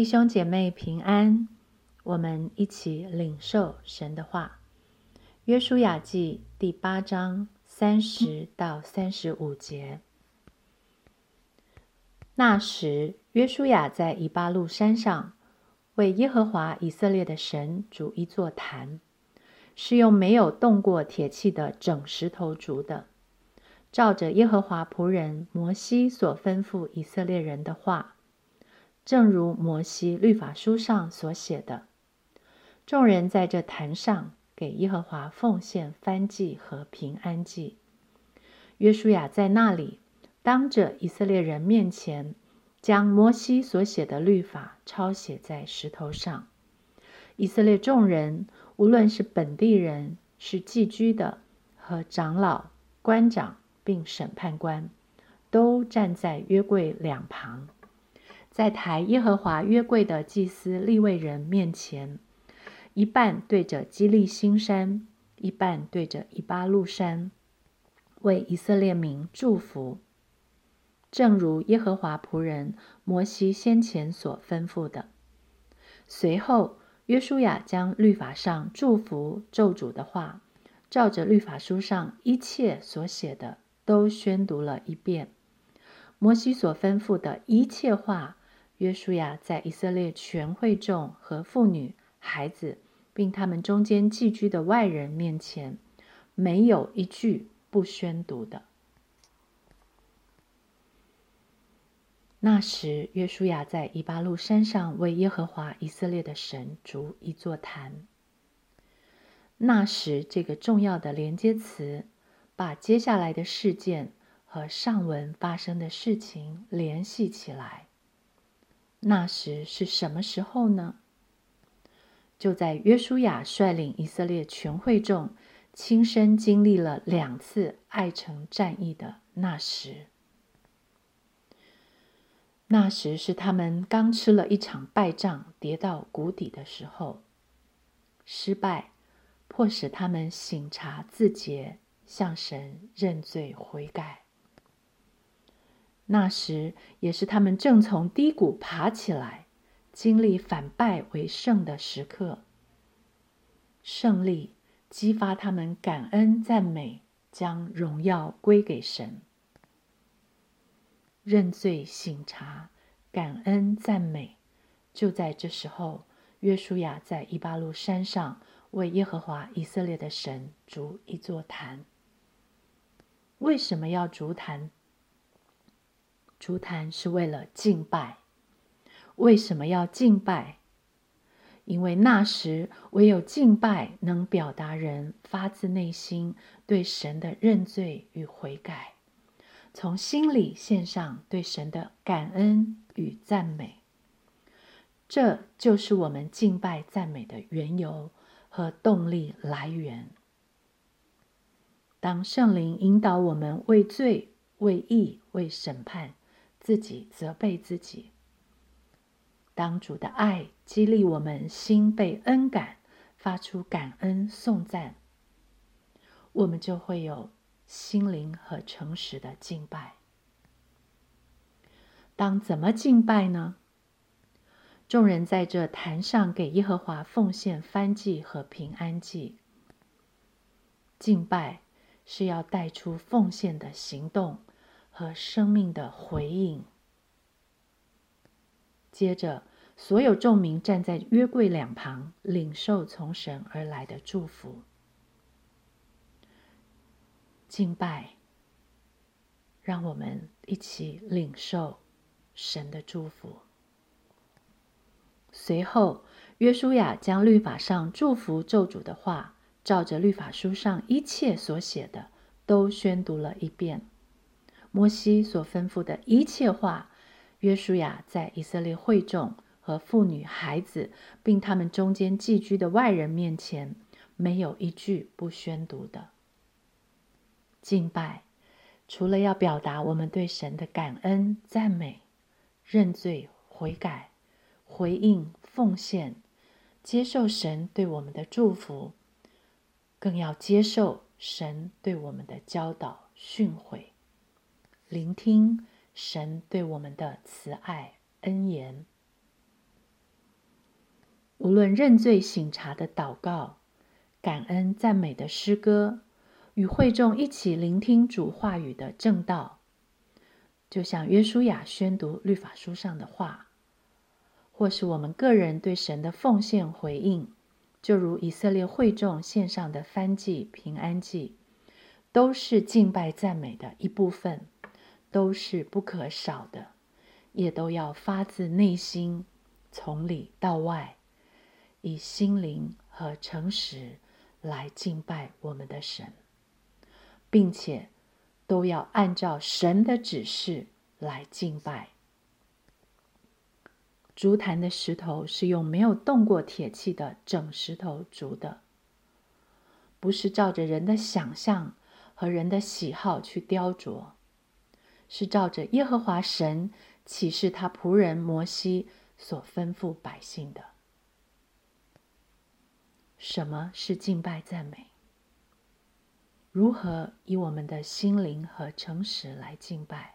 弟兄姐妹平安，我们一起领受神的话。约书亚记第八章三十到三十五节。那时，约书亚在以巴路山上为耶和华以色列的神筑一座坛，是用没有动过铁器的整石头筑的，照着耶和华仆人摩西所吩咐以色列人的话。正如摩西律法书上所写的，众人在这坛上给耶和华奉献燔祭和平安祭。约书亚在那里当着以色列人面前，将摩西所写的律法抄写在石头上。以色列众人，无论是本地人、是寄居的和长老、官长，并审判官，都站在约柜两旁。在抬耶和华约柜的祭司立位人面前，一半对着基利新山，一半对着以巴路山，为以色列民祝福，正如耶和华仆人摩西先前所吩咐的。随后，约书亚将律法上祝福咒诅的话，照着律法书上一切所写的，都宣读了一遍。摩西所吩咐的一切话。约书亚在以色列全会众和妇女、孩子，并他们中间寄居的外人面前，没有一句不宣读的。那时，约书亚在以巴路山上为耶和华以色列的神筑一座坛。那时，这个重要的连接词，把接下来的事件和上文发生的事情联系起来。那时是什么时候呢？就在约书亚率领以色列全会众亲身经历了两次爱城战役的那时。那时是他们刚吃了一场败仗，跌到谷底的时候。失败迫使他们醒察自洁，向神认罪悔改。那时也是他们正从低谷爬起来，经历反败为胜的时刻。胜利激发他们感恩赞美，将荣耀归给神。认罪醒察，感恩赞美，就在这时候，约书亚在伊巴路山上为耶和华以色列的神筑一座坛。为什么要筑坛？烛坛是为了敬拜。为什么要敬拜？因为那时唯有敬拜能表达人发自内心对神的认罪与悔改，从心里献上对神的感恩与赞美。这就是我们敬拜赞美的缘由和动力来源。当圣灵引导我们为罪、为义、为审判。自己责备自己。当主的爱激励我们心被恩感，发出感恩颂赞，我们就会有心灵和诚实的敬拜。当怎么敬拜呢？众人在这坛上给耶和华奉献燔祭和平安祭。敬拜是要带出奉献的行动。和生命的回应。接着，所有众民站在约柜两旁，领受从神而来的祝福。敬拜，让我们一起领受神的祝福。随后，约书亚将律法上祝福咒诅的话，照着律法书上一切所写的，都宣读了一遍。摩西所吩咐的一切话，约书亚在以色列会众和妇女、孩子，并他们中间寄居的外人面前，没有一句不宣读的。敬拜，除了要表达我们对神的感恩、赞美、认罪悔改、回应奉献、接受神对我们的祝福，更要接受神对我们的教导训诲。聆听神对我们的慈爱恩言。无论认罪醒茶的祷告、感恩赞美的诗歌，与会众一起聆听主话语的正道，就像约书亚宣读律法书上的话，或是我们个人对神的奉献回应，就如以色列会众献上的燔祭、平安祭，都是敬拜赞美的一部分，都是不可少的，也都要发自内心，从里到外。以心灵和诚实来敬拜我们的神，并且都要按照神的指示来敬拜。竹坛的石头是用没有动过铁器的整石头筑的，不是照着人的想象和人的喜好去雕琢，是照着耶和华神启示他仆人摩西所吩咐百姓的。什么是敬拜赞美？如何以我们的心灵和诚实来敬拜？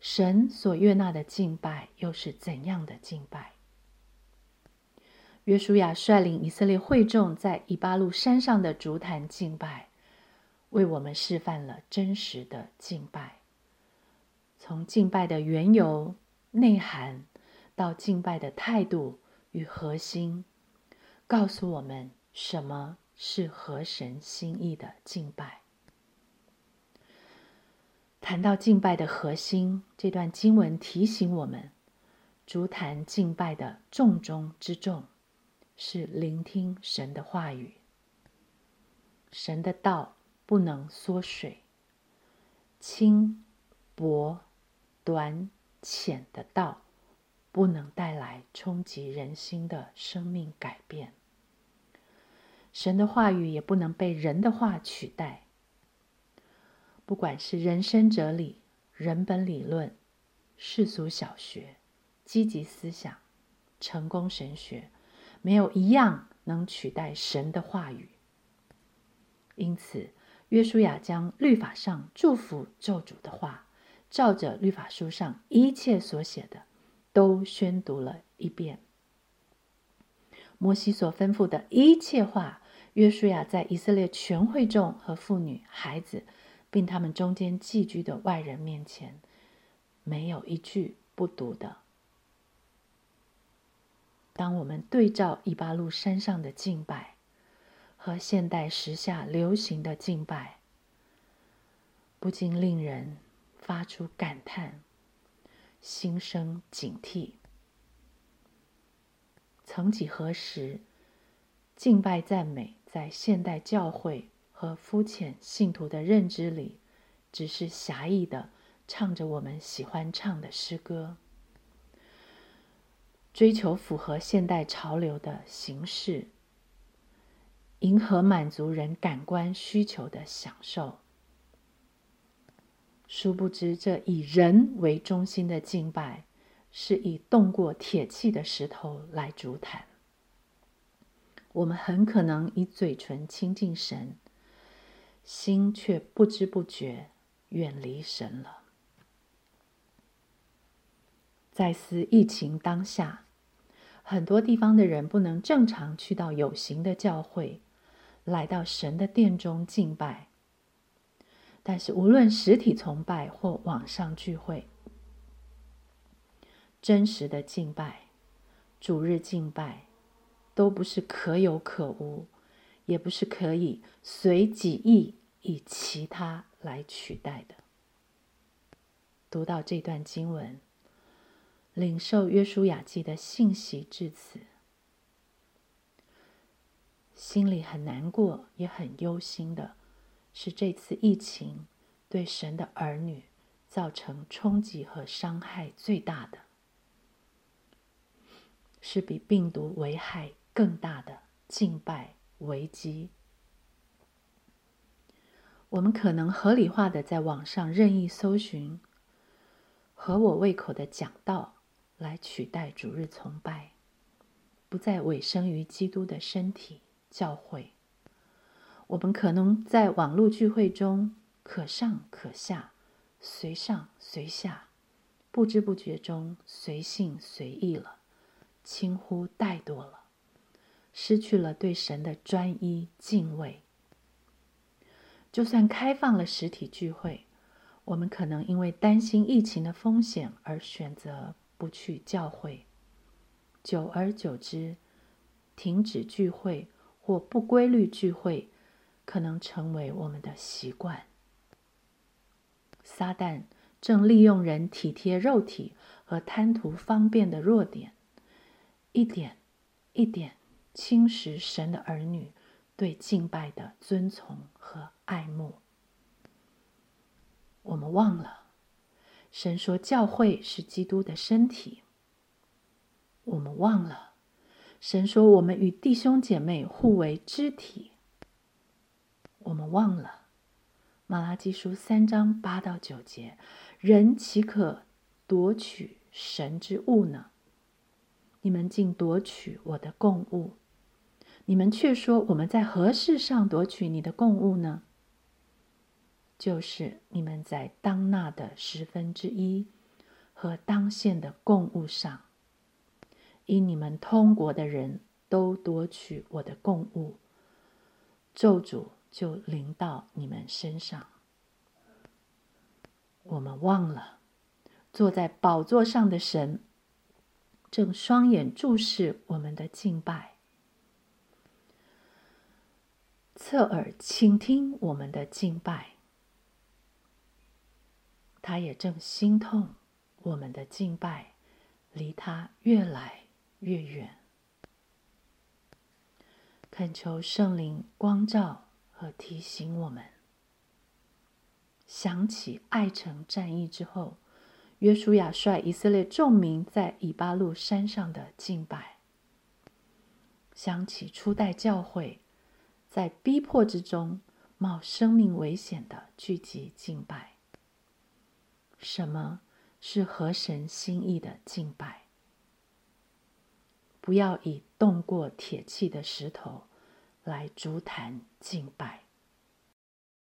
神所悦纳的敬拜又是怎样的敬拜？约书亚率领以色列会众在以巴路山上的竹坛敬拜，为我们示范了真实的敬拜。从敬拜的缘由、内涵，到敬拜的态度与核心。告诉我们什么是合神心意的敬拜。谈到敬拜的核心，这段经文提醒我们：足坛敬拜的重中之重是聆听神的话语。神的道不能缩水，轻、薄、短、浅的道。不能带来冲击人心的生命改变。神的话语也不能被人的话取代。不管是人生哲理、人本理论、世俗小学、积极思想、成功神学，没有一样能取代神的话语。因此，约书亚将律法上祝福咒诅的话，照着律法书上一切所写的。都宣读了一遍。摩西所吩咐的一切话，约书亚在以色列全会众和妇女、孩子，并他们中间寄居的外人面前，没有一句不读的。当我们对照伊巴路山上的敬拜和现代时下流行的敬拜，不禁令人发出感叹。心生警惕。曾几何时，敬拜赞美在现代教会和肤浅信徒的认知里，只是狭义的唱着我们喜欢唱的诗歌，追求符合现代潮流的形式，迎合满足人感官需求的享受。殊不知，这以人为中心的敬拜，是以动过铁器的石头来主坛。我们很可能以嘴唇亲近神，心却不知不觉远离神了。在思疫情当下，很多地方的人不能正常去到有形的教会，来到神的殿中敬拜。但是，无论实体崇拜或网上聚会，真实的敬拜、主日敬拜，都不是可有可无，也不是可以随己意以其他来取代的。读到这段经文，领受约书亚记的信息至此，心里很难过，也很忧心的。是这次疫情对神的儿女造成冲击和伤害最大的，是比病毒危害更大的敬拜危机。我们可能合理化的在网上任意搜寻合我胃口的讲道来取代主日崇拜，不再委身于基督的身体教会。我们可能在网络聚会中可上可下，随上随下，不知不觉中随性随意了，轻忽怠惰了，失去了对神的专一敬畏。就算开放了实体聚会，我们可能因为担心疫情的风险而选择不去教会。久而久之，停止聚会或不规律聚会，可能成为我们的习惯。撒旦正利用人体贴肉体和贪图方便的弱点，一点一点侵蚀神的儿女对敬拜的尊崇和爱慕。我们忘了，神说教会是基督的身体。我们忘了，神说我们与弟兄姐妹互为肢体。我们忘了，马拉基书三章八到九节，人岂可夺取神之物呢？你们竟夺取我的供物，你们却说我们在何事上夺取你的供物呢？就是你们在当纳的十分之一和当献的供物上。因你们通国的人都夺取我的供物，咒诅就临到你们身上。我们忘了，坐在宝座上的神正双眼注视我们的敬拜，侧耳倾听我们的敬拜。他也正心痛我们的敬拜离他越来。越远，恳求圣灵光照和提醒我们。想起爱城战役之后，约书亚率以色列众民在以巴路山上的敬拜；想起初代教会，在逼迫之中冒生命危险的聚集敬拜。什么是合神心意的敬拜？不要以动过铁器的石头来足坛敬拜。